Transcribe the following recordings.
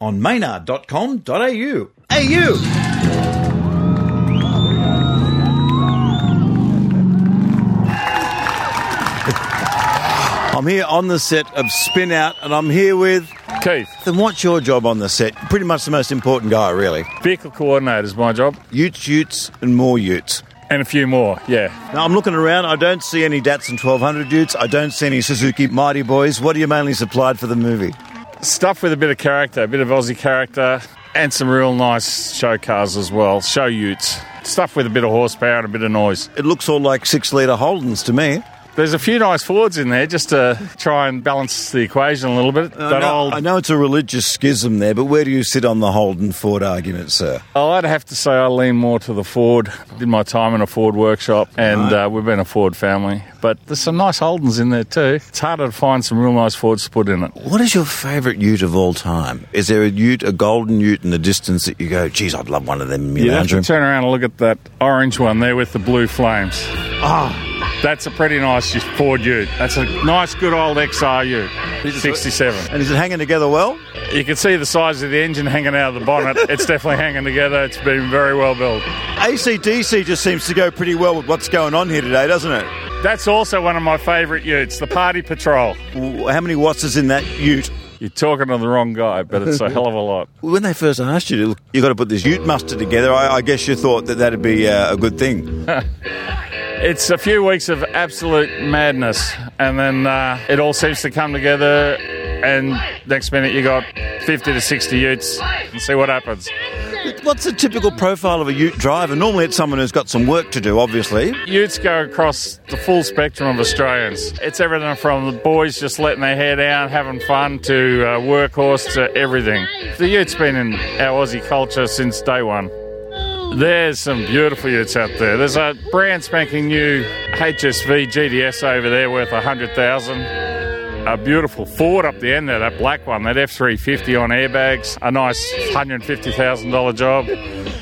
on maynard.com.au. AU! I'm here on the set of Spin Out, and I'm here with Keith, Then what's your job on the set? Pretty much the most important guy, really. vehicle coordinator is my job, Utes, utes, and more utes. and a few more. Yeah, Now, I'm looking around. I don't see any Datsun 1200 utes. I don't see any Suzuki Mighty Boys. What are you mainly supplied for the movie? Stuff with a bit of character, a bit of Aussie character, and some real nice show cars as well. Show utes, stuff with a bit of horsepower and a bit of noise. It looks all like six litre Holdens to me. There's a few nice Fords in there just to try and balance the equation a little bit. I that know, old, I know it's a religious schism there, but where do you sit on the Holden Ford argument, sir? I'd have to say I lean more to the Ford. Did my time in a Ford workshop, and uh, we've been a Ford family. But there's some nice Holdens in there too. It's harder to find some real nice Fords to put in it. What is your favourite ute of all time? Is there a ute, a golden ute in the distance that you go, geez, I'd love one of them in You'd have to turn around and look at that orange one there with the blue flames. Ah, that's a pretty nice Ford Ute. That's a nice, good old XR Ute, 67. And is it hanging together well? You can see the size of the engine hanging out of the bonnet. It's definitely hanging together. It's been very well built. ACDC just seems to go pretty well with what's going on here today, doesn't it? That's also one of my favourite Utes, the Party Patrol. How many watts is in that ute? You're talking to the wrong guy, but it's a hell of a lot. When they first asked you, to, you got to put this ute muster together, I, I guess you thought that that'd be uh, a good thing. It's a few weeks of absolute madness, and then uh, it all seems to come together. And next minute, you got 50 to 60 utes, and see what happens. What's the typical profile of a ute driver? Normally, it's someone who's got some work to do, obviously. Utes go across the full spectrum of Australians. It's everything from the boys just letting their hair down, having fun, to uh, workhorse, to everything. The Ute's been in our Aussie culture since day one. There's some beautiful utes out there. There's a brand spanking new HSV GTS over there worth a hundred thousand. A beautiful Ford up the end there, that black one, that F350 on airbags, a nice $150,000 job.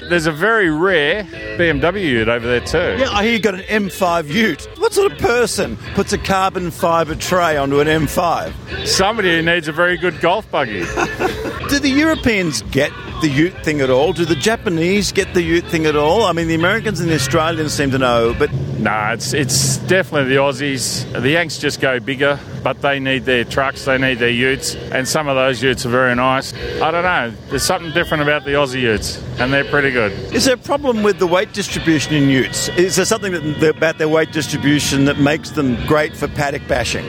There's a very rare BMW ute over there too. Yeah, I hear you got an M5 ute. What sort of person puts a carbon fibre tray onto an M5? Somebody who needs a very good golf buggy. Do the Europeans get the ute thing at all? Do the Japanese get the ute thing at all? I mean, the Americans and the Australians seem to know, but nah, it's it's definitely the Aussies. The Yanks just go bigger, but they need their trucks, they need their utes, and some of those utes are very nice. I don't know. There's something different about the Aussie utes, and they're pretty good. is there a problem with the weight distribution in utes? Is there something that, about their weight distribution that makes them great for paddock bashing?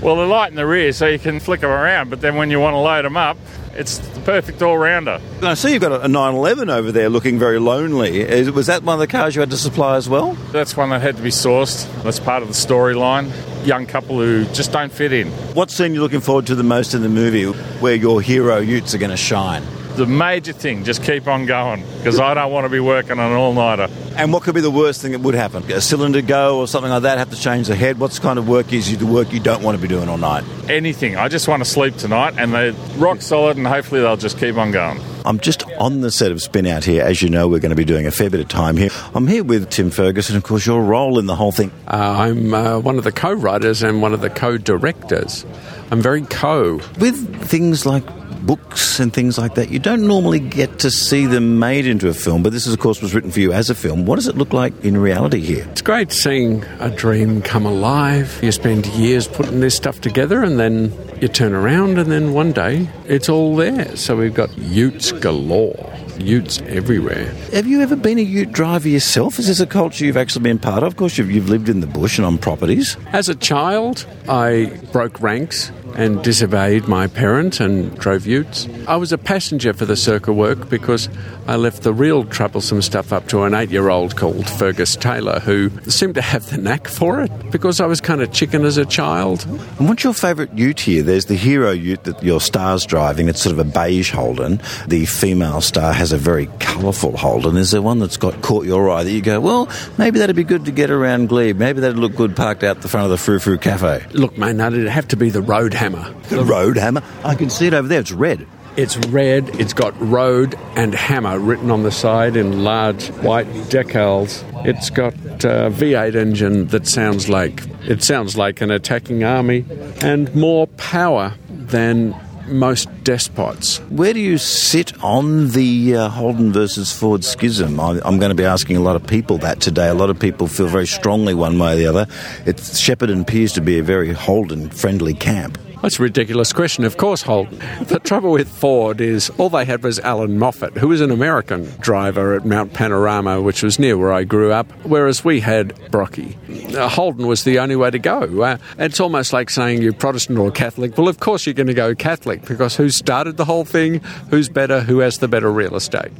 Well, they're light in the rear, so you can flick them around, but then when you want to load them up, it's the perfect all rounder. I see you've got a 911 over there looking very lonely. Was that one of the cars you had to supply as well? That's one that had to be sourced. That's part of the storyline. Young couple who just don't fit in. What scene are you looking forward to the most in the movie where your hero utes are going to shine? The major thing, just keep on going, because I don't want to be working on an all nighter. And what could be the worst thing that would happen? A cylinder go or something like that, have to change the head? What's kind of work is you the work you don't want to be doing all night? anything. I just want to sleep tonight, and they're rock solid, and hopefully they'll just keep on going. I'm just on the set of Spin Out here. As you know, we're going to be doing a fair bit of time here. I'm here with Tim Ferguson. Of course, your role in the whole thing. Uh, I'm uh, one of the co writers and one of the co directors. I'm very co. With things like books and things like that, you don't normally get to see them made into a film, but this, of course, was written for you as a film. What does it look like in reality here? It's great seeing a dream come alive. You spend years putting this stuff together and then you turn around and then one day it's all there. So we've got utes galore, utes everywhere. Have you ever been a ute driver yourself? Is this a culture you've actually been part of? Of course, you've, you've lived in the bush and on properties. As a child, I broke ranks and disobeyed my parents and drove utes. I was a passenger for the circle work because I left the real troublesome stuff up to an eight year old called Fergus Taylor who seemed to have the knack for it because I was kind of chicken as a child. And what's your favourite ute here? There's the hero ute that your star's driving. It's sort of a beige Holden. The female star has a very colourful Holden. Is there one that's got caught your eye that you go, well, maybe that'd be good to get around Glebe. Maybe that'd look good parked out the front of the Frou Frou Cafe. Look, mate, man, it'd have to be the Road Hammer. The road hammer. I can see it over there. It's red. It's red, it's got road and hammer written on the side in large white decals. It's got a V8 engine that sounds like it sounds like an attacking army and more power than most despots. Where do you sit on the uh, Holden versus Ford schism? I, I'm going to be asking a lot of people that today. A lot of people feel very strongly one way or the other. It's Shepparton appears to be a very Holden friendly camp. That's a ridiculous question. Of course, Holden. The trouble with Ford is all they had was Allan Moffat, who was an American driver at Mount Panorama, which was near where I grew up, whereas we had Brocky. Uh, Holden was the only way to go. Uh, it's almost like saying you're Protestant or Catholic. Well, of course you're going to go Catholic because who started the whole thing? Who's better? Who has the better real estate?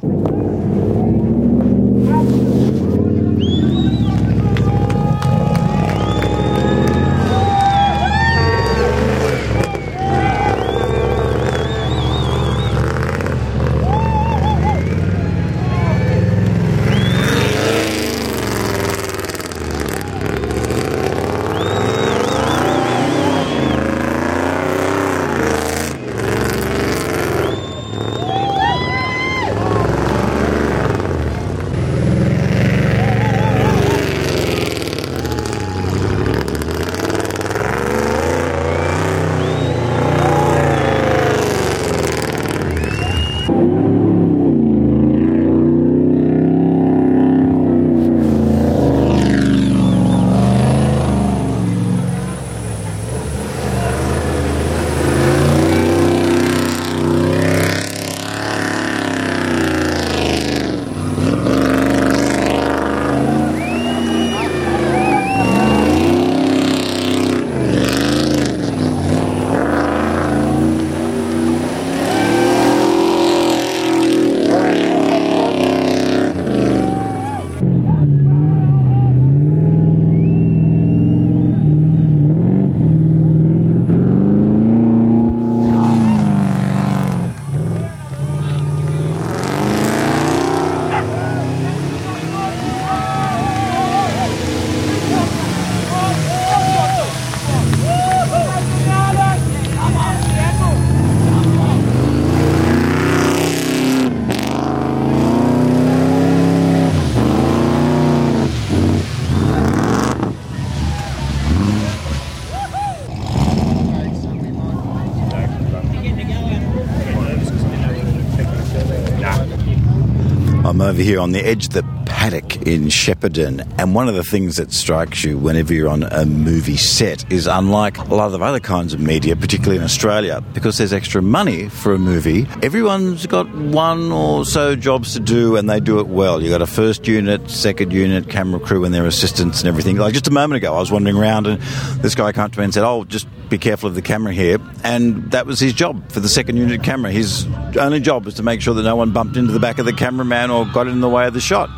Over here on the edge of in Shepparton, and one of the things that strikes you whenever you're on a movie set is unlike a lot of other kinds of media, particularly in Australia, because there's extra money for a movie, everyone's got one or so jobs to do and they do it well. You've got a first unit, second unit, camera crew and their assistants and everything. Like just a moment ago, I was wandering around and this guy came up to me and said, Oh, just be careful of the camera here. And that was his job for the second unit camera. His only job was to make sure that no one bumped into the back of the cameraman or got in the way of the shot.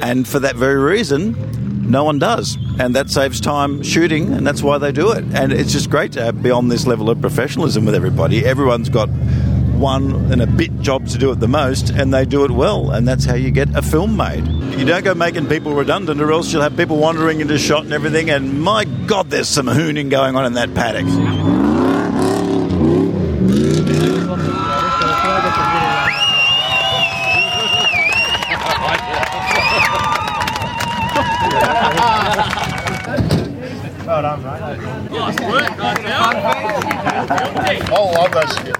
And for that very reason, no one does. And that saves time shooting, and that's why they do it. And it's just great to be on this level of professionalism with everybody. Everyone's got one and a bit job to do it the most, and they do it well. And that's how you get a film made. You don't go making people redundant, or else you'll have people wandering into shot and everything. And my God, there's some hooning going on in that paddock. Oh, love that shit.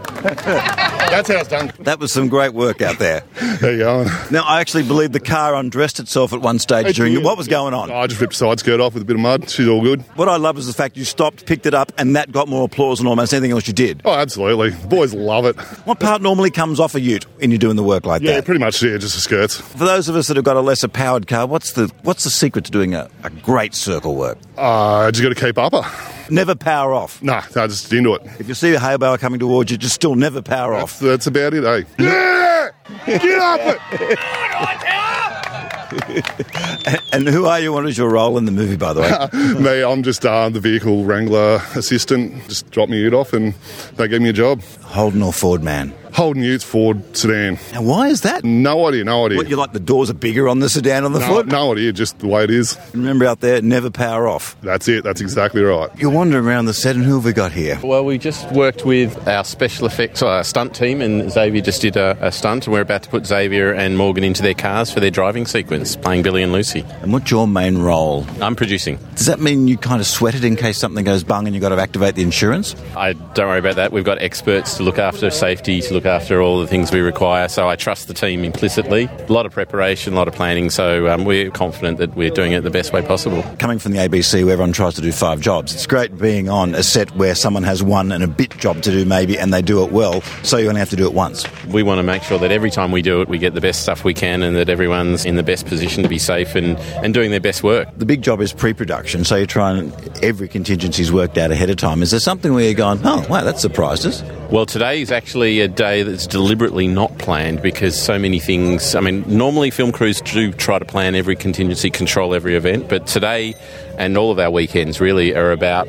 That's how it's done. That was some great work out there. There you go. Now, I actually believe the car undressed itself at one stage during it. What was going on? I just ripped the side skirt off with a bit of mud. She's all good. What I love is the fact you stopped, picked it up, and that got more applause than almost anything else you did. Oh, absolutely. The boys love it. What part normally comes off a ute when you're doing the work like Yeah, that? Yeah, pretty much, yeah, just the skirts. For those of us that have got a lesser powered car, what's the what's the secret to doing a, a great circle work? Uh, just got to keep up her. Never power off. Nah, no, just into it. If you see a bale coming towards you, just still never power off. That's about it, eh? Yeah! Get up it! And who are you? What is your role in the movie, by the way? Me, I'm just uh, the vehicle wrangler assistant. Just drop me it off and they gave me a job. Holden or Ford man? Holden Utes Ford sedan. And why is that? No idea, no idea. What, you like the doors are bigger on the sedan on the no, foot? no idea, just the way it is. Remember out there, never power off. That's it, that's exactly right. You're wandering around the set, and who have we got here? Well, we just worked with our special effects our stunt team, and Xavier just did a, a stunt, and we're about to put Xavier and Morgan into their cars for their driving sequence, playing Billy and Lucy. And what's your main role? I'm producing. Does that mean you kind of sweat it in case something goes bung and you've got to activate the insurance? I don't worry about that. We've got experts to look after safety, to look after all the things we require. So I trust the team implicitly. A lot of preparation, a lot of planning. So um, we're confident that we're doing it the best way possible. Coming from the ABC, where everyone tries to do five jobs, it's great being on a set where someone has one and a bit job to do, maybe, and they do it well. So you only have to do it once. We want to make sure that every time we do it, we get the best stuff we can, and that everyone's in the best position to be safe and, and doing their best work. The big job is pre-production, so you're trying every contingency's worked out ahead of time. Is there something where you're going, oh wow, that surprised us? Well, today is actually a day that's deliberately not planned because so many things. I mean, normally film crews do try to plan every contingency, control every event, but today and all of our weekends really are about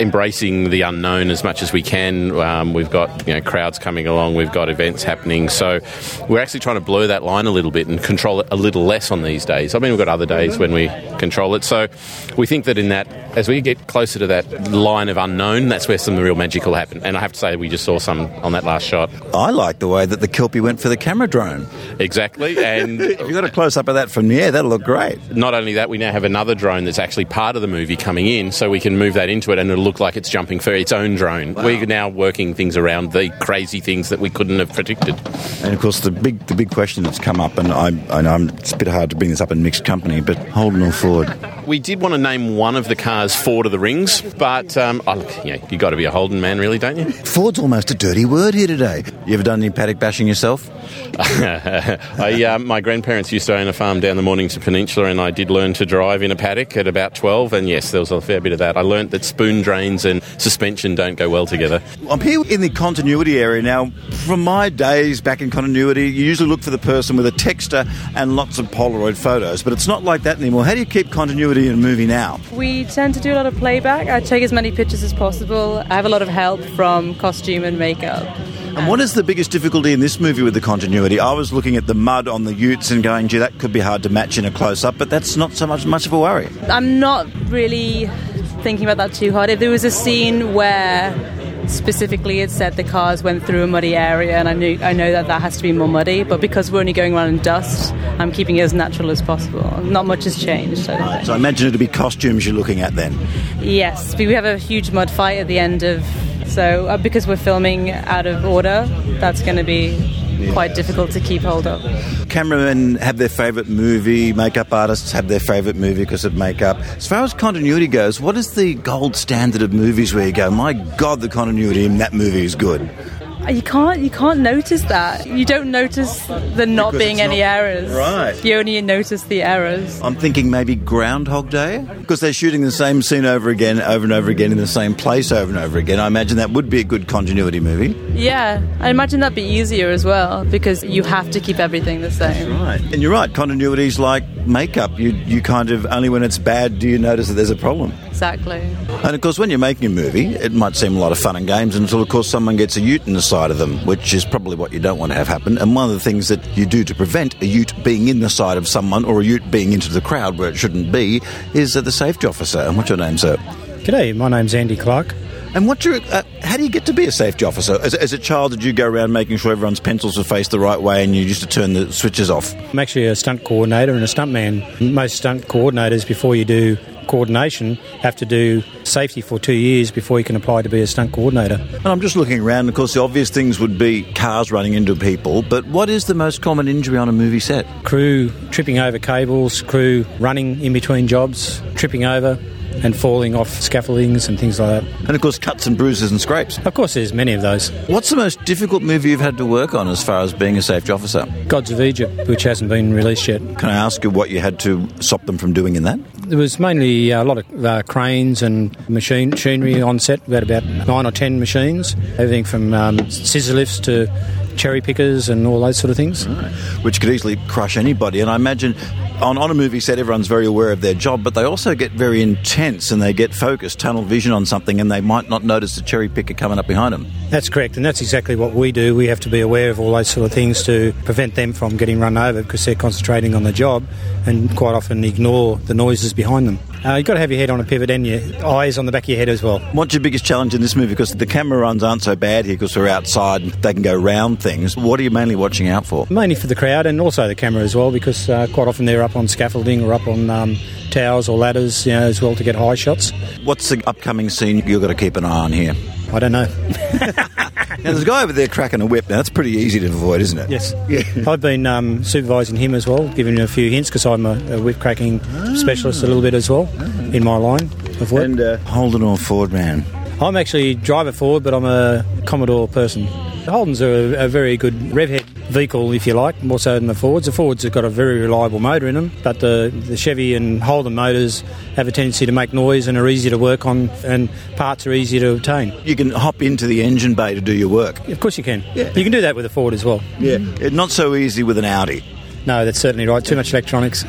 embracing the unknown as much as we can. Um, we've got you know crowds coming along, we've got events happening, so we're actually trying to blur that line a little bit and control it a little less on these days. I mean, we've got other days when we control it, so we think that in that as we get closer to that line of unknown, that's where some of the real magic will happen. And I have to say, we just saw some on that last shot. I like the way that the Kelpie went for the camera drone. Exactly, and if you got a close up of that from the air, that'll look great. Not only that, we now have another drone that's actually part of the movie coming in, so we can move that into it, and it'll look like it's jumping for its own drone. Wow. We're now working things around the crazy things that we couldn't have predicted. And of course, the big the big question that's come up, and I, I know it's a bit hard to bring this up in mixed company, but Holden or Ford? We did want to name one of the cars Ford of the Rings, but um, oh, look, yeah, you got to be a Holden man, really, don't you? Ford's almost a dirty word here today. You ever done any paddock bashing yourself? I, uh, my grandparents used to own a farm down the Mornington Peninsula, and I did learn to drive in a paddock at about 12. And yes, there was a fair bit of that. I learnt that spoon drains and suspension don't go well together. I'm here in the continuity area now. From my days back in continuity, you usually look for the person with a texter and lots of Polaroid photos, but it's not like that anymore. How do you keep continuity in a movie now? We tend to do a lot of playback. I take as many pictures as possible. I have a lot of help from costume and makeup. And what is the biggest difficulty in this movie with the continuity? I was looking at the mud on the utes and going, gee, that could be hard to match in a close up, but that's not so much much of a worry. I'm not really thinking about that too hard. If there was a scene where specifically it said the cars went through a muddy area and I knew I know that that has to be more muddy but because we're only going around in dust I'm keeping it as natural as possible. Not much has changed so, right, so I imagine it'd be costumes you're looking at then. Yes we have a huge mud fight at the end of so uh, because we're filming out of order that's going to be yeah. quite difficult to keep hold of. Cameramen have their favourite movie, makeup artists have their favourite movie because of makeup. As far as continuity goes, what is the gold standard of movies where you go, my God, the continuity in that movie is good? You can't you can't notice that. You don't notice the not Because being any not- errors. Right. You only notice the errors. I'm thinking maybe Groundhog Day because they're shooting the same scene over again, over and over again in the same place over and over again. I imagine that would be a good continuity movie. Yeah, I imagine that'd be easier as well because you have to keep everything the same. Right. And you're right, continuity's like makeup. You you kind of only when it's bad do you notice that there's a problem. Exactly. And of course, when you're making a movie, it might seem a lot of fun and games until, of course, someone gets a ute in the side of them, which is probably what you don't want to have happen. And one of the things that you do to prevent a ute being in the side of someone or a ute being into the crowd where it shouldn't be is uh, the safety officer. And what's your name, sir? G'day, my name's Andy Clark. And what's your, uh, how do you get to be a safety officer? As, as a child, did you go around making sure everyone's pencils were faced the right way and you used to turn the switches off? I'm actually a stunt coordinator and a stuntman. Most stunt coordinators, before you do coordination, have to do safety for two years before you can apply to be a stunt coordinator. And I'm just looking around. Of course, the obvious things would be cars running into people, but what is the most common injury on a movie set? Crew tripping over cables, crew running in between jobs, tripping over and falling off scaffoldings and things like that. And of course, cuts and bruises and scrapes. Of course, there's many of those. What's the most difficult movie you've had to work on as far as being a safety officer? Gods of Egypt, which hasn't been released yet. Can I ask you what you had to stop them from doing in that? There was mainly a lot of uh, cranes and machine, machinery on set. We had about nine or ten machines, everything from um, scissor lifts to cherry pickers and all those sort of things. which could easily crush anybody. And I imagine on, on a movie set, everyone's very aware of their job, but they also get very intense and they get focused, tunnel vision on something, and they might not notice the cherry picker coming up behind them. That's correct, and that's exactly what we do. We have to be aware of all those sort of things to prevent them from getting run over because they're concentrating on the job and quite often ignore the noises behind them. Uh, you've got to have your head on a pivot and your eyes on the back of your head as well. What's your biggest challenge in this movie? Because the camera runs aren't so bad here because we're outside and they can go round things. What are you mainly watching out for? Mainly for the crowd and also the camera as well because uh, quite often they're up on scaffolding or up on um, towers or ladders you know, as well to get high shots. What's the upcoming scene you've got to keep an eye on here? I don't know. Now, there's a guy over there cracking a whip. Now, that's pretty easy to avoid, isn't it? Yes. I've been um, supervising him as well, giving him a few hints because I'm a, a whip cracking specialist a little bit as well in my line of work. And uh, Holden or Ford man? I'm actually driver Ford, but I'm a Commodore person. The Holdens are a, a very good rev head vehicle, if you like, more so than the Fords. The Fords have got a very reliable motor in them, but the, the Chevy and Holden motors have a tendency to make noise and are easy to work on, and parts are easy to obtain. You can hop into the engine bay to do your work. Of course, you can. Yeah. You can do that with a Ford as well. Yeah. Not so easy with an Audi. No, that's certainly right. Too much electronics.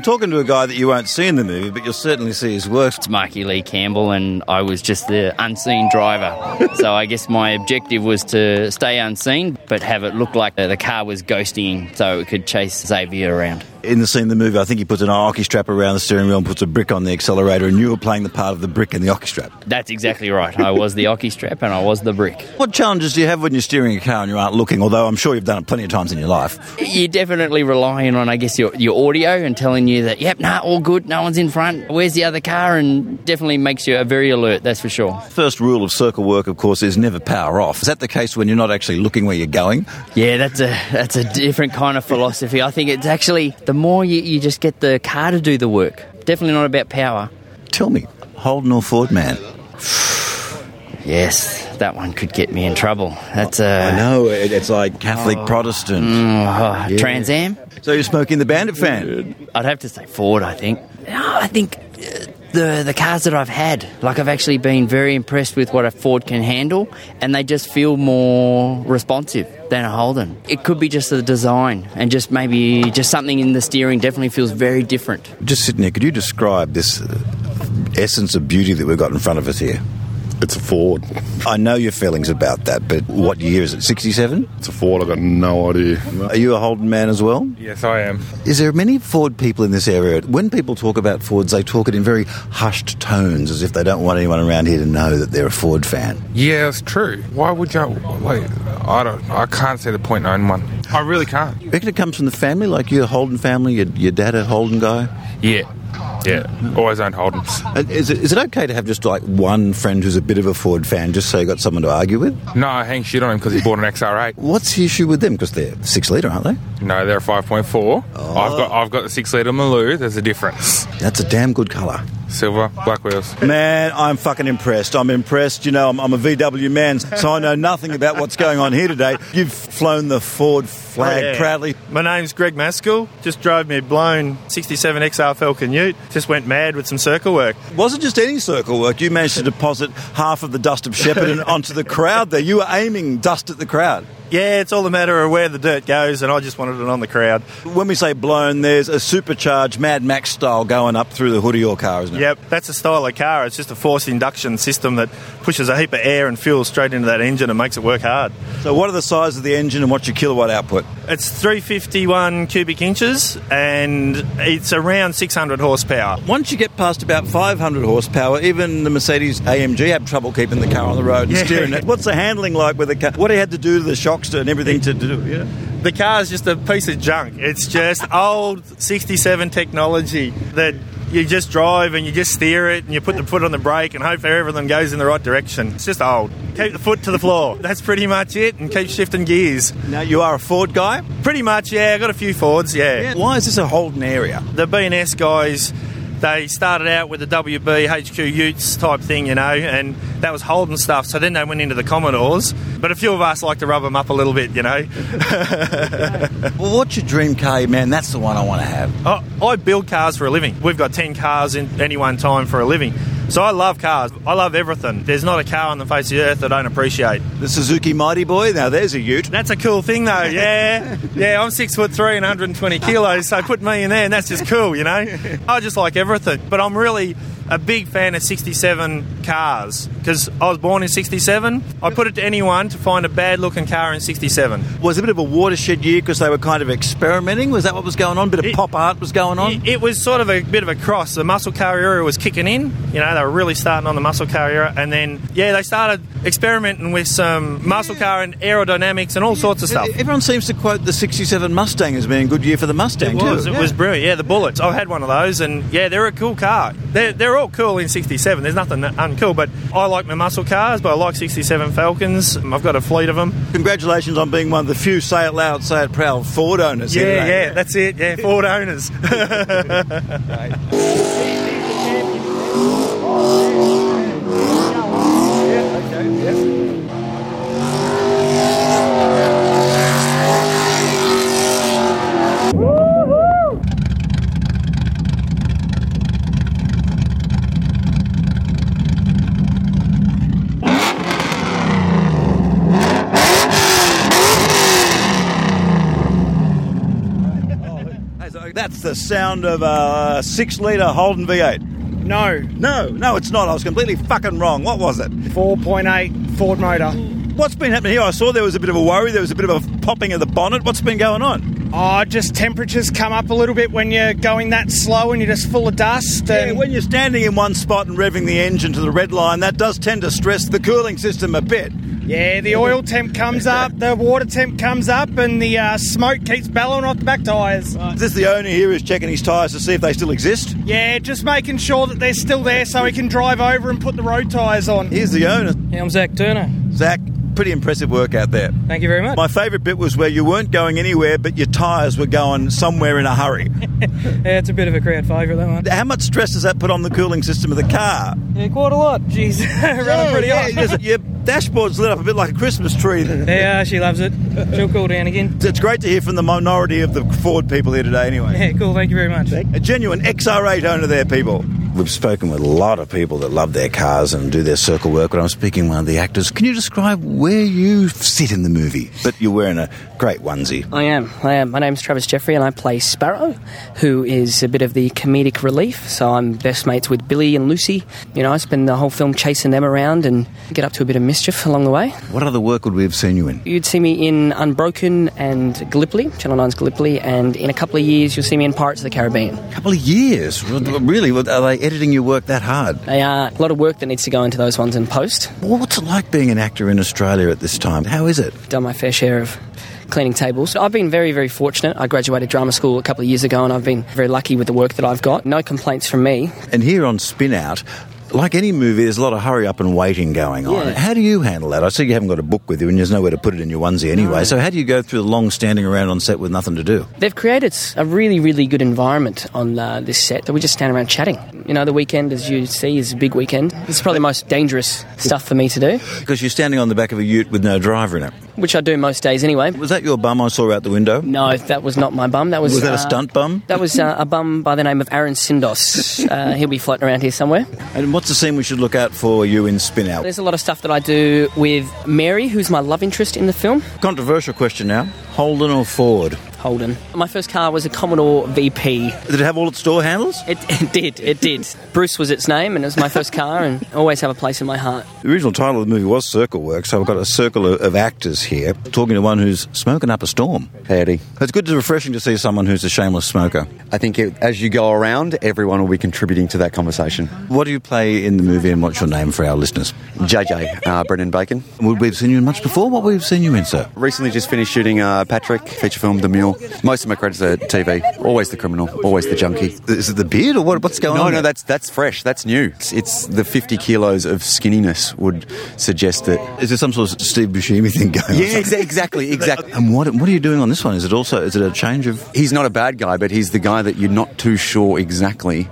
I'm talking to a guy that you won't see in the movie, but you'll certainly see his work. It's Marky Lee Campbell, and I was just the unseen driver. so I guess my objective was to stay unseen, but have it look like the car was ghosting so it could chase Xavier around. In the scene in the movie, I think he puts an hockey strap around the steering wheel and puts a brick on the accelerator, and you were playing the part of the brick and the hockey strap. That's exactly right. I was the hockey strap and I was the brick. What challenges do you have when you're steering a car and you aren't looking? Although I'm sure you've done it plenty of times in your life. You're definitely relying on, I guess, your, your audio and telling you that, yep, nah, all good, no one's in front, where's the other car? And definitely makes you a very alert, that's for sure. First rule of circle work, of course, is never power off. Is that the case when you're not actually looking where you're going? Yeah, that's a that's a different kind of philosophy. I think it's actually the more you, you just get the car to do the work. Definitely not about power. Tell me, Holden or Ford man? Yes, that one could get me in trouble. That's a I know, it's like Catholic oh. Protestant. Mm, oh, Yeah. Trans Am. So you're Smokey and the Bandit fan? I'd have to say Ford. I think. No, I think the the cars that I've had, like I've actually been very impressed with what a Ford can handle, and they just feel more responsive than a Holden. It could be just the design, and just maybe just something in the steering definitely feels very different. Just sitting there, could you describe this uh, essence of beauty that we've got in front of us here? It's a Ford. I know your feelings about that, but what year is it? 67? It's a Ford. I've got no idea. Are you a Holden man as well? Yes, I am. Is there many Ford people in this area? When people talk about Fords, they talk it in very hushed tones, as if they don't want anyone around here to know that they're a Ford fan. Yeah, it's true. Why would you? Wait, I don't. I can't see the point in one. I really can't. You reckon it comes from the family? Like you're a Holden family, your, your dad a Holden guy? Yeah, yeah. Always owned Holdens. Uh, Is it, is it okay to have just like one friend who's a bit of a Ford fan, just so you got someone to argue with? No, I hang shit on him because he bought an XR8. What's the issue with them? Because they're six litre, aren't they? No, they're a 5.4. I've got I've got the six litre Maloo. There's a difference. That's a damn good colour. Silver, black wheels. Man, I'm fucking impressed. I'm impressed. You know, I'm, I'm a VW man, so I know nothing about what's going on here today. You've flown the Ford flag oh, Yeah. proudly. My name's Greg Maskell. Just drove me a blown 67 XR Falcon Ute. Just went mad with some circle work. wasn't just any circle work. You managed to deposit half of the dust of Shepparton onto the crowd there. You were aiming dust at the crowd. Yeah, it's all a matter of where the dirt goes, and I just wanted it on the crowd. When we say blown, there's a supercharged Mad Max style going up through the hood of your car, isn't it? Yep, that's a style of car. It's just a forced induction system that pushes a heap of air and fuel straight into that engine and makes it work hard. So, what are the size of the engine and what's your kilowatt output? It's 351 cubic inches and it's around 600 horsepower. Once you get past about 500 horsepower, even the Mercedes AMG have trouble keeping the car on the road and Yeah. steering it. What's the handling like with the car? What do you had to do to the shocks and everything to do? Yeah. The car is just a piece of junk. It's just old 67 technology that you just drive and you just steer it and you put the foot on the brake and hope everything goes in the right direction. It's just old. Keep the foot to the floor. That's pretty much it and keep shifting gears. Now, you are a Ford guy? Pretty much, yeah. i got a few Fords, yeah. Why is this a Holden area? The B&S guys they started out with the WB HQ Utes type thing, you know, and that was Holden stuff. So then they went into the Commodores. But a few of us like to rub them up a little bit, you know. well, what's your dream car, man? That's the one I want to have. Oh, I build cars for a living. We've got 10 cars in any one time for a living. So I love cars. I love everything. There's not a car on the face of the earth I don't appreciate. The Suzuki Mighty Boy. Now there's a Ute. That's a cool thing, though. Yeah, yeah. I'm six foot three and 120 kilos, so put me in there, and that's just cool, you know. I just like everything, but I'm really a big fan of 67 cars because I was born in 67. I put it to anyone to find a bad looking car in 67. Was it a bit of a watershed year because they were kind of experimenting? Was that what was going on? A bit of It- pop art was going on? It, it was sort of a bit of a cross. The muscle car era was kicking in. You know, they were really starting on the muscle car era, and then yeah, they started experimenting with some muscle car and aerodynamics and all sorts of stuff. Everyone seems to quote the 67 Mustang as being a good year for the Mustang, It was. too. It was brilliant. Yeah, the Bullets. I've had one of those, and yeah, they're a cool car. They're, they're all cool in '67. There's nothing uncool, but I like my muscle cars. But I like '67 Falcons. I've got a fleet of them. Congratulations on being one of the few say it loud, say it proud Ford owners. Yeah, here yeah, that's it. Yeah, Ford owners. Hey, so That's the sound of a six litre Holden V8. No. No, no, it's not. I was completely fucking wrong. What was it? 4.8 Ford motor. What's been happening here? I saw there was a bit of a worry. There was a bit of a popping of the bonnet. What's been going on? Oh, just temperatures come up a little bit when you're going that slow and you're just full of dust. Yeah, And when you're standing in one spot and revving the engine to the red line, that does tend to stress the cooling system a bit. Yeah, the oil temp comes up, the water temp comes up, and the uh, smoke keeps bellowing off the back tyres. Is this the owner here who's checking his tyres to see if they still exist? Yeah, just making sure that they're still there so he can drive over and put the road tyres on. Here's the owner. Yeah, I'm Zach Turner. Zach, pretty impressive work out there. Thank you very much. My favourite bit was where you weren't going anywhere, but your tyres were going somewhere in a hurry. Yeah, it's a bit of a crowd favourite, that one. How much stress does that put on the cooling system of the car? Yeah, quite a lot. Jeez, running pretty yeah, hot. yes, your dashboard's lit up a bit like a Christmas tree. Yeah, she loves it. She'll cool down again. It's great to hear from the minority of the Ford people here today, anyway. Yeah, cool. Thank you very much. A genuine XR8 owner there, people. We've spoken with a lot of people that love their cars and do their circle work, but I'm speaking with one of the actors. Can you describe where you sit in the movie? But you're wearing a great onesie. I am. I am. My name's Travis Jeffery, and I play Sparrow, who is a bit of the comedic relief. So I'm best mates with Billy and Lucy. You know, I spend the whole film chasing them around and get up to a bit of mischief along the way. What other work would we have seen you in? You'd see me in Unbroken and Gallipoli, Channel 9's Gallipoli, and in a couple of years you'll see me in Pirates of the Caribbean. A couple of years. Really? Are they editing your work that hard? They are a lot of work that needs to go into those ones in post. Well, what's it like being an actor in Australia at this time? How is it? Done my fair share of cleaning tables. I've been very, very fortunate. I graduated drama school a couple of years ago, and I've been very lucky with the work that I've got. No complaints from me. And here on Spin Out, like any movie, there's a lot of hurry up and waiting going on. Yeah. How do you handle that? I see you haven't got a book with you and there's nowhere to put it in your onesie anyway. No. So how do you go through the long standing around on set with nothing to do? They've created a really, really good environment on uh, this set that we just stand around chatting. You know, the weekend, as you see, is a big weekend. It's probably the most dangerous stuff for me to do, Because you're standing on the back of a ute with no driver in it. which I do most days anyway. Was that your bum I saw out the window? No, that was not my bum. That was Was that a uh, stunt bum? That was uh, a bum by the name of Aaron Sindos. Uh, he'll be floating around here somewhere. And what's the scene we should look out for you in Spin Out? There's a lot of stuff that I do with Mary, who's my love interest in the film. Controversial question now. Holden or Ford? Holden. My first car was a Commodore VP. Did it have all its door handles? It, it did, it did. Bruce was its name, and it was my first car, and always have a place in my heart. The original title of the movie was Circle Work, so I've got a circle of, of actors here talking to one who's smoking up a storm. Howdy. It's good, to refreshing to see someone who's a shameless smoker. I think it, as you go around, everyone will be contributing to that conversation. What do you play in the movie, and what's your name for our listeners? JJ, uh, Brendan Bacon. Would we have seen you in much before? What we've seen you in, sir? Recently just finished shooting uh, Patrick, feature film The Mule. Most of my credits are TV. Always the criminal, always the junkie. Is it the beard, or what, what's going no, on? No, there? that's that's fresh. That's new. It's, it's the 50 kilos of skinniness would suggest that. Is there some sort of Steve Buscemi thing going on? Yeah, exactly, exactly. And what, what are you doing on this one? Is it also is it a change of? He's not a bad guy, but he's the guy that you're not too sure exactly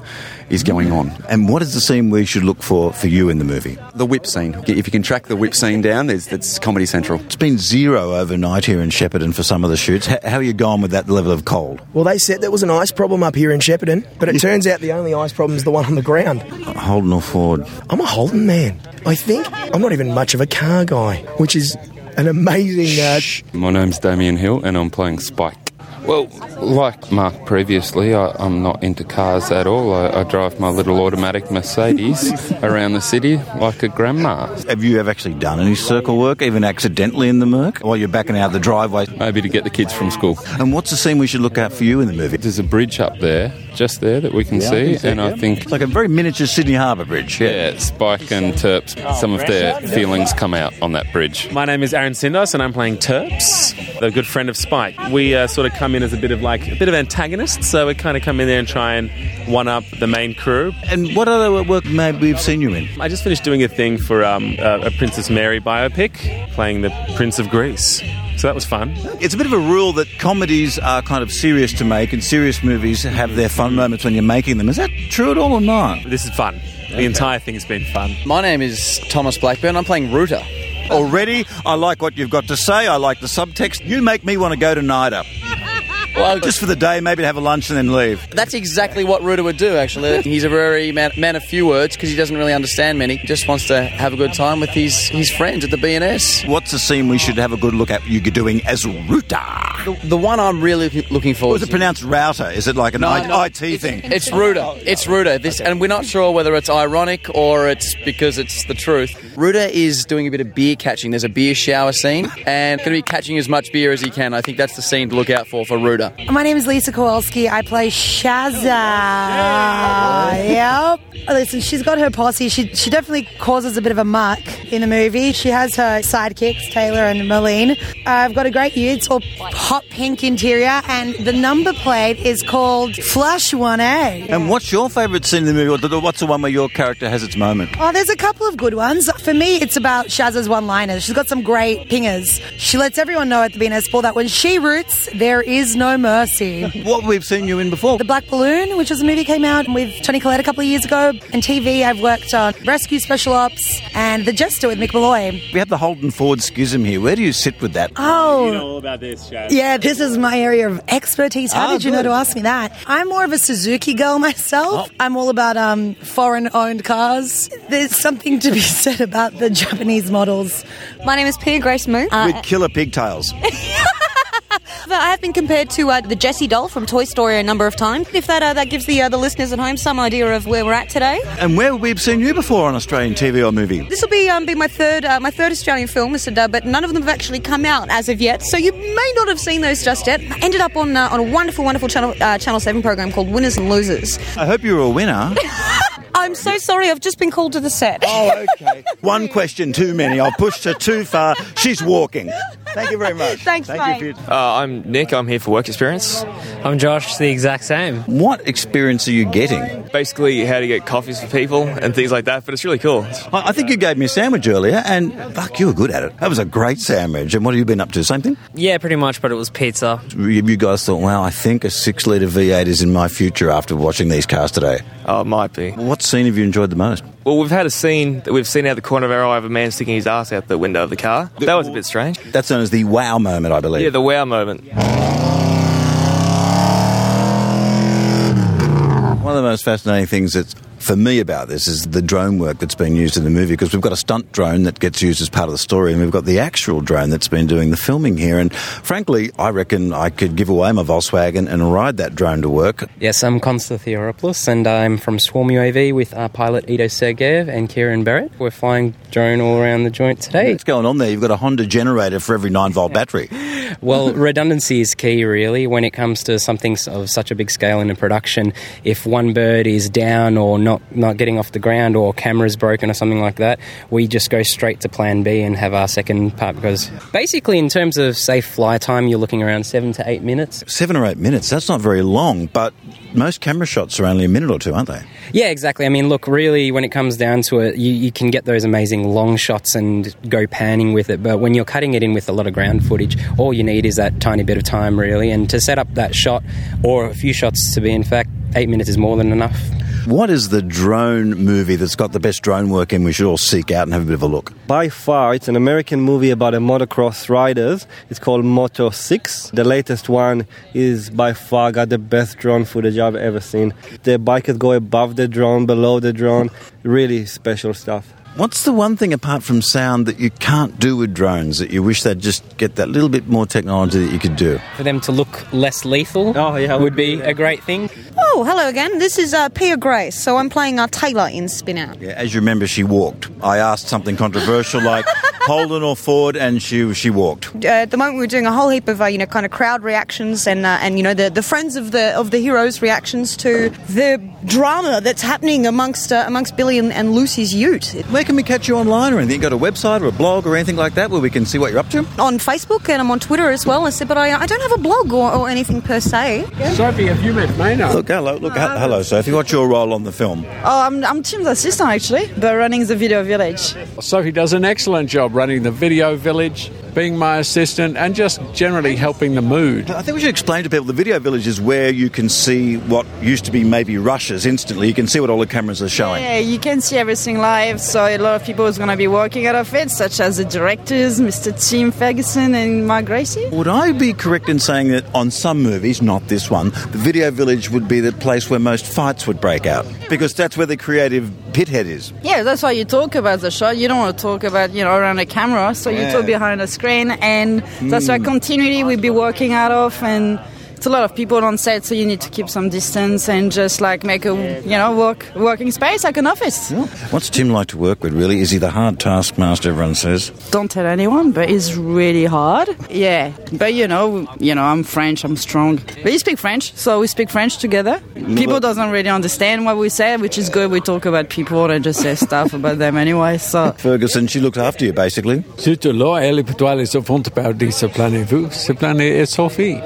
is going on. And what is the scene we should look for for you in the movie? The whip scene. If you can track the whip scene down, there's that's Comedy Central. It's been zero overnight here in Shepparton for some of the shoots. How, how are you going with that level of cold? Well, they said there was an ice problem up here in Shepparton, but it turns out the only ice problem is the one on the ground. Holden or Ford? I'm a Holden man. I think I'm not even much of a car guy, which is an amazing. Uh, My name's Damian Hill, and I'm playing Spike. Well, like Mark previously, I, I'm not into cars at all. I, I drive my little automatic Mercedes around the city like a grandma. Have you ever actually done any circle work, even accidentally in the Merc, while you're backing out of the driveway? Maybe to get the kids from school. And what's the scene we should look out for you in the movie? There's a bridge up there, just there, that we can Yeah, see, can see it, and I think It's like a very miniature Sydney Harbour Bridge. Yeah. yeah, Spike and Terps, some of their feelings come out on that bridge. My name is Aaron Sindos, and I'm playing Terps, the good friend of Spike. We uh, sort of come in as a bit of like a bit of antagonists, so we kind of come in there and try and one up the main crew. And what other work may we've seen you in? I just finished doing a thing for um, a, a Princess Mary biopic, playing the Prince of Greece. So that was fun. It's a bit of a rule that comedies are kind of serious to make, and serious movies have their fun moments when you're making them. Is that true at all or not? This is fun. The entire thing has been fun. My name is Thomas Blackburn. I'm playing Ruta. Already, I like what you've got to say. I like the subtext. You make me want to go to NIDA. Well, Just for the day, maybe to have a lunch and then leave. That's exactly what Ruta would do, actually. He's a very man, man of few words because he doesn't really understand many. He just wants to have a good time with his, his friends at the B&S. What's the scene we should have a good look at you doing as Ruta? The, the one I'm really looking- looking Or forward is it to. pronounced router? Is it like an No, I- no, IT thing? It's Ruta. It's Ruta. This, and we're not sure whether it's ironic or it's because it's the truth. Ruta is doing a bit of beer catching. There's a beer shower scene, and going to be catching as much beer as he can. I think that's the scene to look out for for Ruta. My name is Lisa Kowalski. I play Shazza. Yep. Oh, listen, she's got her posse. She, she definitely causes a bit of a muck in the movie. She has her sidekicks, Taylor and Marlene. I've got a great ute. It's all hot pink interior, and the number plate is called Flush 1A. And what's your favourite scene in the movie? Or What's the one where your character has its moment? Oh, there's a couple of good ones. For me, it's about Shazza's one-liners. She's got some great pingers. She lets everyone know at the B&S Ball that when she roots, there is no mercy. What we've seen you in before? The Black Balloon, which was a movie came out with Toni Collette a couple of years ago. And TV, I've worked on Rescue Special Ops and The Jester with Mick Molloy. We have the Holden Ford schism here. Where do you sit with that? Oh, You know all about this, Shaz. yeah, this is my area of expertise. How Ah, did you know to ask me that? I'm more of a Suzuki girl myself. I'm all about um, foreign-owned cars. There's something to be said about the Japanese models. My name is PiaGrace Moon. Uh, with killer pigtails. I have been compared to uh, the Jessie doll from Toy Story a number of times. If that uh, that gives the uh, the listeners at home some idea of where we're at today. and where we have seen you before on Australian TV or movie? This will be um, be my third uh, my third Australian film, Mr. Dub, but none of them have actually come out as of yet. So you may not have seen those just yet. I ended up on uh, on a wonderful wonderful channel uh, Channel Seven program called Winners and Losers. I hope you're a winner. I'm so sorry, I've just been called to the set. Oh, okay. One question too many. I've pushed her too far. She's walking. Thank you very much. Thanks, Thank you for your- Uh, I'm Nick. I'm here for work experience. I'm Josh, the exact same. What experience are you getting? Basically, how to get coffees for people and things like that. But it's really cool. I I think you gave me a sandwich earlier, and fuck, you were good at it. That was a great sandwich. And what have you been up to? Same thing? Yeah, pretty much, but it was pizza. You you guys thought, wow, I think a six litre V8 is in my future after watching these cars today. Oh, it might be. What scene have you enjoyed the most? Well, we've had a scene that we've seen out the corner of our eye of a man sticking his ass out the window of the car. That was a bit strange. That's known as the wow moment, I believe. Yeah, the wow moment. One of the most fascinating things that's for me about this is the drone work that's been used in the movie because we've got a stunt drone that gets used as part of the story, and we've got the actual drone that's been doing the filming here. And frankly, I reckon I could give away my Volkswagen and ride that drone to work. Yes, I'm Konsta Theoropoulos, and I'm from Swarm UAV with our pilot Ido Sergeyev and Kieran Barrett. We're flying drone all around the joint today. What's going on there? You've got a Honda generator for every 9 volt battery. Well, redundancy is key, really, when it comes to something of such a big scale in a production. If one bird is down or not, not getting off the ground or camera's broken or something like that, we just go straight to plan B and have our second part because basically, in terms of safe fly time, you're looking around seven to eight minutes. Seven or eight minutes, that's not very long, but most camera shots are only a minute or two, aren't they? Yeah, exactly. I mean, look, really, when it comes down to it, you, you can get those amazing long shots and go panning with it. But when you're cutting it in with a lot of ground footage, all you need is that tiny bit of time, really. And to set up that shot, or a few shots to be, in fact, eight minutes is more than enough. What is the drone movie that's got the best drone work in we should all seek out and have a bit of a look? By far, it's an American movie about a motocross riders. It's called Moto 6. The latest one is by far got the best drone footage I've ever seen. The bikers go above the drone, below the drone. Really special stuff. What's the one thing apart from sound that you can't do with drones that you wish they'd just get that little bit more technology that you could do? For them to look less lethal oh, yeah, would be a great thing. Oh, hello again. This is uh, PiaGrace. So I'm playing uh, Taylor in Spin Out. Yeah, as you remember, she walked. I asked something controversial like Holden or Ford, and she she walked. Uh, at the moment, we're doing a whole heap of uh, you know kind of crowd reactions and uh, and you know the, the friends of the of the heroes reactions to the drama that's happening amongst uh, amongst Billy and, and Lucy's Ute. Where can we catch you online or anything? You got a website or a blog or anything like that where we can see what you're up to? On Facebook and I'm on Twitter as well. I said, but I, I don't have a blog or, or anything per se. Sophie, have you met Maynard? Look, hello, look, he- hello, Sophie. What's your role on the film? Oh, I'm, I'm Tim's assistant actually, but running the video village. Sophie does an excellent job running the video village, being my assistant, and just generally helping the mood. I think we should explain to people the video village is where you can see what used to be maybe rushes instantly. You can see what all the cameras are showing. Yeah, you can see everything live, so a lot of people is going to be working out of it, such as the directors, Mr. Tim Ferguson and Marc Gracie. Would I be correct in saying that on some movies, not this one, the video village would be the place where most fights would break out? Because that's where the creative pithead is. Yeah, that's why you talk about the shot. You don't want to talk about, you know, around a camera, so you talk behind a screen, and that's why Mm. continuity we'd be working out of, and it's a lot of people on set, so you need to keep some distance and just like make a, you know, work working space like an office. What's Tim like to work with, really? Is he the hard taskmaster everyone says? Don't tell anyone, but it's really hard. Yeah, but you know, you know, I'm French, I'm strong. But you speak French, so we speak French together. People doesn't really understand what we say, which is good. We talk about people and just say stuff about them anyway. So Ferguson, she looked after you, basically. Zut là, elle est plutôt les enfants par dit se planez-vous, se planez Sophie.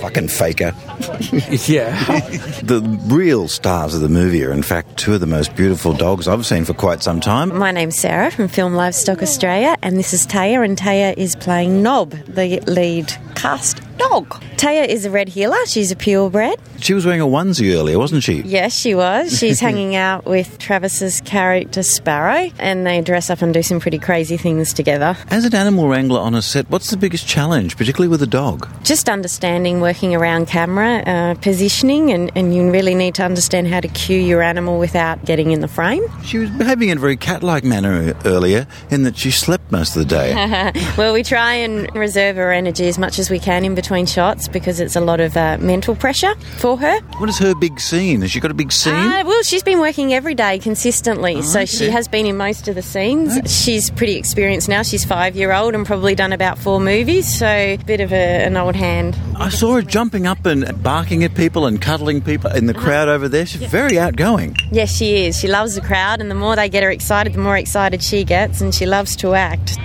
Fucking faker. yeah. The real stars of the movie are, in fact, two of the most beautiful dogs I've seen for quite some time. My name's Sarah from Film Livestock Australia, and this is Taya, and Taya is playing Nob, the lead cast dog. Taya is a red heeler. She's a purebred. She was wearing a onesie earlier, wasn't she? Yes, she was. She's hanging out with Travis's character Sparrow, and they dress up and do some pretty crazy things together. As an animal wrangler on a set, what's the biggest challenge, particularly with a dog? Just understanding working around camera, uh, positioning, and, and you really need to understand how to cue your animal without getting in the frame. She was behaving in a very cat-like manner earlier, in that she slept most of the day. well, we try and reserve her energy as much as we can in between shots because it's a lot of uh, mental pressure for her. What is her big scene? Has she got a big scene? Uh, well, she's been working every day consistently, so okay. she has been in most of the scenes. She's pretty experienced now. She's five year old and probably done about four movies, so a bit of a, an old hand. I saw her jumping up and barking at people and cuddling people in the crowd over there. She's very outgoing. Yes, she is. She loves the crowd, and the more they get her excited, the more excited she gets, and she loves to act.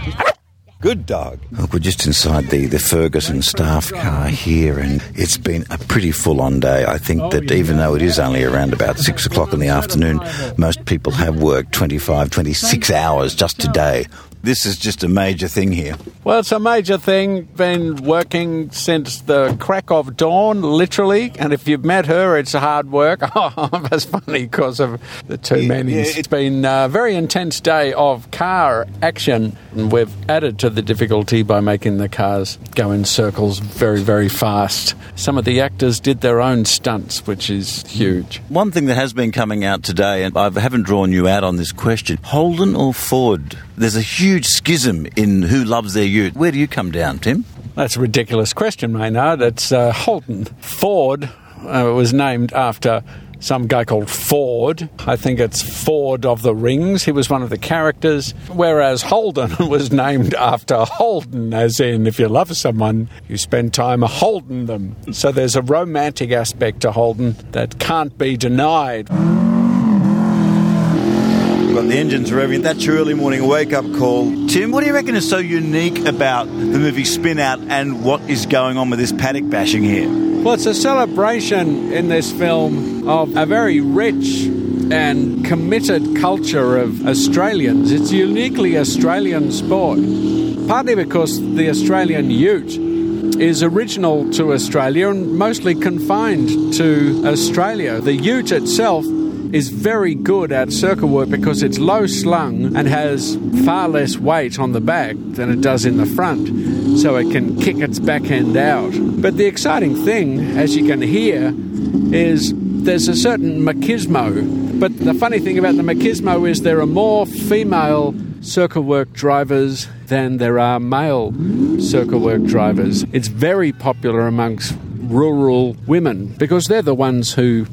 Good dog. Look, we're just inside the, the Ferguson staff car here, and it's been a pretty full on day. I think that oh, even though it is only around about six o'clock in the afternoon, most people have worked 25, 26 hours just today. This is just a major thing here. Well, it's a major thing. Been working since the crack of dawn, literally. And if you've met her, it's hard work. Oh, that's funny because of the two men. yeah, it's been a very intense day of car action. And we've added to the difficulty by making the cars go in circles very, very fast. Some of the actors did their own stunts, which is huge. One thing that has been coming out today, and I haven't drawn you out on this question Holden or Ford? There's a huge schism in who loves their ute. Where do you come down, Tim? That's a ridiculous question, Maynard. It's uh, Holden. Ford uh, was named after some guy called Ford. I think it's Ford of the Rings. He was one of the characters. Whereas Holden was named after Holden, as in if you love someone, you spend time holding them. So there's a romantic aspect to Holden that can't be denied. Got the engines revving. That's your early morning wake up call. Tim, what do you reckon is so unique about the movie Spin Out and what is going on with this paddock bashing here? Well, it's a celebration in this film of a very rich and committed culture of Australians. It's uniquely Australian sport, partly because the Australian ute is original to Australia and mostly confined to Australia. The ute itself is very good at circle work because it's low slung and has far less weight on the back than it does in the front, so it can kick its back end out. But the exciting thing, as you can hear, is there's a certain machismo. But the funny thing about the machismo is there are more female circle work drivers than there are male circle work drivers. It's very popular amongst rural women because they're the ones who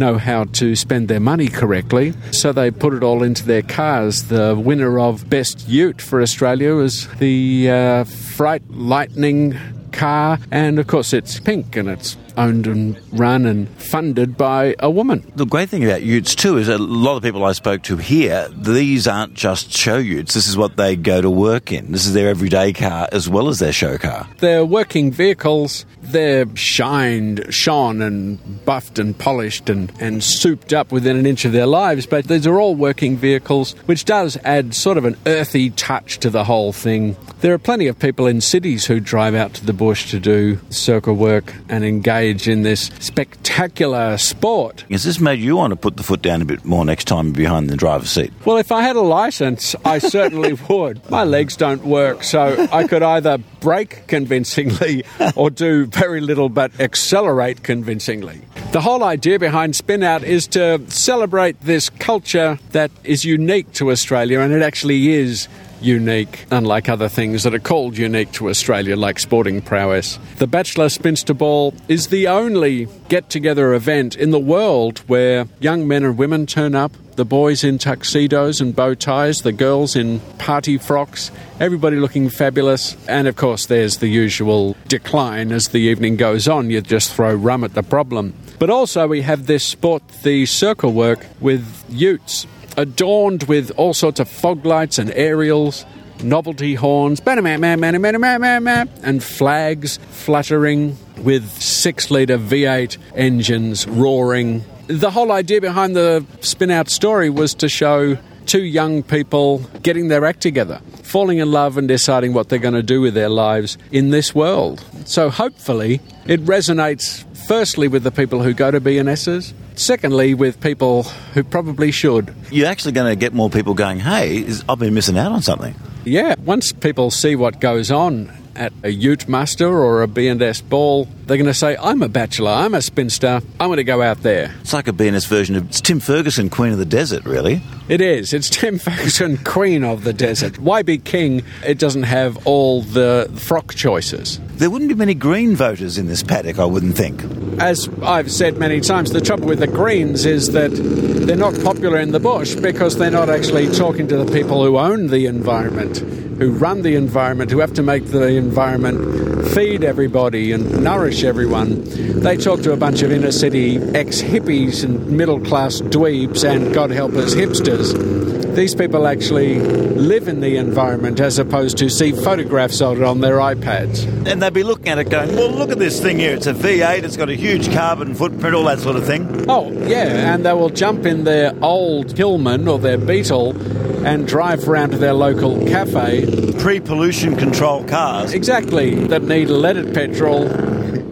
know how to spend their money correctly, so they put it all into their cars. The winner of Best Ute for Australia was the uh, Fright Lightning car, and of course it's pink and it's owned and run and funded by a woman. The great thing about utes too is a lot of people I spoke to here, these aren't just show utes. This is what they go to work in. This is their everyday car as well as their show car. They're working vehicles. They're shined, shone and buffed and polished and, and souped up within an inch of their lives, but these are all working vehicles, which does add sort of an earthy touch to the whole thing. There are plenty of people in cities who drive out to the bush to do circle work and engage in this spectacular sport. Has this made you want to put the foot down a bit more next time behind the driver's seat? Well, if I had a license, I certainly would. My legs don't work, so I could either brake convincingly or do very little but accelerate convincingly. The whole idea behind Spin Out is to celebrate this culture that is unique to Australia, and it actually is unique, unlike other things that are called unique to Australia, like sporting prowess. The Bachelor Spinster Ball is the only get together event in the world where young men and women turn up. The boys in tuxedos and bow ties, the girls in party frocks, everybody looking fabulous. And of course, there's the usual decline as the evening goes on. You just throw rum at the problem. But also, we have this sport, the circle work with utes adorned with all sorts of fog lights and aerials, novelty horns, and flags fluttering with six litre V8 engines roaring. The whole idea behind the spin out story was to show two young people getting their act together, falling in love and deciding what they're going to do with their lives in this world. So hopefully it resonates firstly with the people who go to B&Ss, secondly with people who probably should. You're actually going to get more people going, hey, I've been missing out on something. Yeah, once people see what goes on at a Ute Muster or a B&S ball, they're going to say, I'm a bachelor, I'm a spinster, I'm going to go out there. It's like a B&S version of it's Tim Ferguson, Queen of the Desert, really. It is. It's Tim Ferguson, Queen of the Desert. Why be king? It doesn't have all the frock choices. There wouldn't be many green voters in this paddock, I wouldn't think. As I've said many times, the trouble with the Greens is that they're not popular in the bush because they're not actually talking to the people who own the environment, who run the environment, who have to make the environment feed everybody and nourish everyone. They talk to a bunch of inner city ex hippies and middle class dweebs and, God help us, hipsters. These people actually live in the environment as opposed to see photographs of it on their iPads. And they'd be looking at it going, well, look at this thing here. It's a V8, it's got a huge carbon footprint, all that sort of thing. Oh, yeah, and they will jump in their old Hillman or their Beetle and drive around to their local cafe. Pre pollution control cars. Exactly, that need leaded petrol.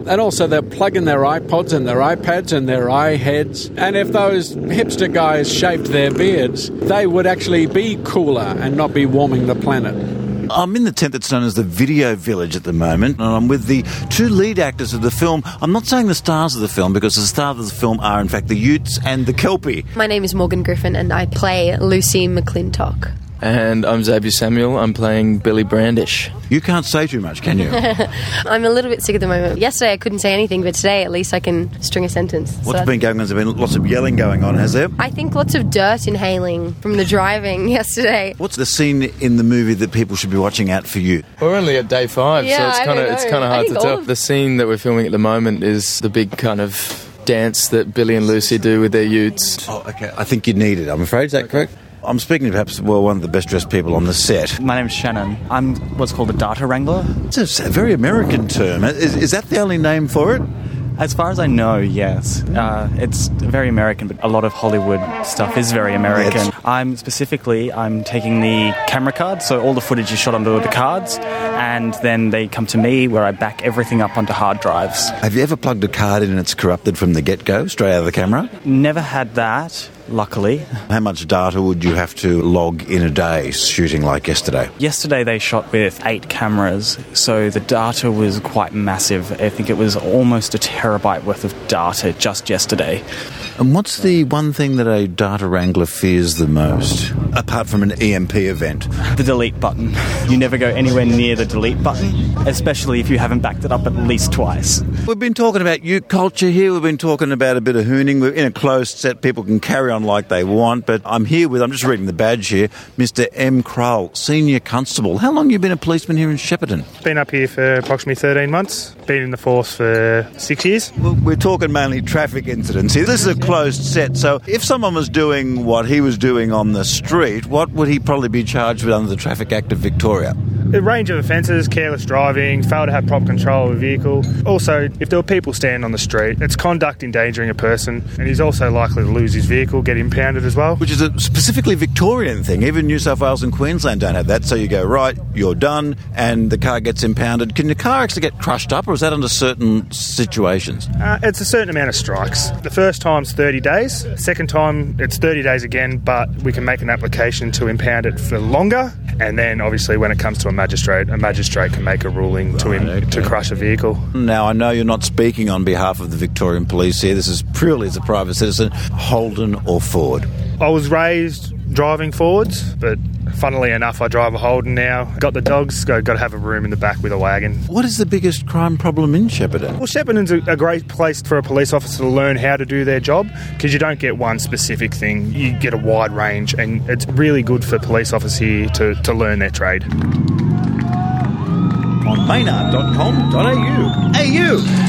And also, they're plugging their iPods and their iPads and their iHeads. And if those hipster guys shaved their beards, they would actually be cooler and not be warming the planet. I'm in the tent that's known as the Video Village at the moment, and I'm with the two lead actors of the film. I'm not saying the stars of the film because the stars of the film are, in fact, the Utes and the Kelpie. My name is Morgan Griffin and I play Lucy McClintock. And I'm Xavier Samuel. I'm playing Billy Brandish. You can't say too much, can you? I'm a little bit sick at the moment. Yesterday I couldn't say anything, but today at least I can string a sentence. So What's been going on? There's been lots of yelling going on, has there? I think lots of dirt inhaling from the driving yesterday. What's the scene in the movie that people should be watching out for you? We're only at day five, Yeah, so it's kind of it's kind of hard to tell. of- The scene that we're filming at the moment is the big kind of dance that Billy and Lucy do with their utes. Oh, okay. I think you need it. I'm afraid. Is that correct? I'm speaking to perhaps well one of the best dressed people on the set. My name's Shannon. I'm what's called a data wrangler. It's a very American term. Is, is that the only name for it? As far as I know, yes. Uh, it's very American, but a lot of Hollywood stuff is very American. Yes. I'm specifically, I'm taking the camera cards, so all the footage is shot onto the cards, and then they come to me where I back everything up onto hard drives. Have you ever plugged a card in and it's corrupted from the get go, straight out of the camera? Never had that, luckily. How much data would you have to log in a day shooting like yesterday? Yesterday they shot with eight cameras, so the data was quite massive. I think it was almost a terabyte worth of data just yesterday. And what's the one thing that a data wrangler fears the most, apart from an EMP event? The delete button. You never go anywhere near the delete button, especially if you haven't backed it up at least twice. We've been talking about youth culture here. We've been talking about a bit of hooning. We're in a closed set. People can carry on like they want. But I'm here with, I'm just reading the badge here, Mr. M. Kroll, Senior Constable. How long you been a policeman here in Shepparton? Been up here for approximately 13 months. Been in the force for six years. Well, we're talking mainly traffic incidents here. This is a closed set. So if someone was doing what he was doing on the street, what would he probably be charged with under the Traffic Act of Victoria? A range of offences, careless driving, fail to have proper control of a vehicle. Also, if there were people standing on the street, it's conduct endangering a person, and he's also likely to lose his vehicle, get impounded as well. Which is a specifically Victorian thing. Even New South Wales and Queensland don't have that. So you go, right, you're done, and the car gets impounded. Can the car actually get crushed up, or is that under certain situations? Uh, it's a certain amount of strikes. The first time's 30 days. Second time, it's 30 days again, but we can make an application to impound it for longer. And then, obviously, when it comes to a magistrate, a magistrate can make a ruling to him to crush a vehicle. Now, I know you're not speaking on behalf of the Victorian Police here. This is purely as a private citizen. Holden or Ford? I was raised driving Fords, but funnily enough, I drive a Holden now. Got the dogs, got, got to have a room in the back with a wagon. What is the biggest crime problem in Shepparton? Well, Shepparton's a, a great place for a police officer to learn how to do their job because you don't get one specific thing, you get a wide range, and it's really good for police officers here to, to learn their trade. On maynard.com.au. AU!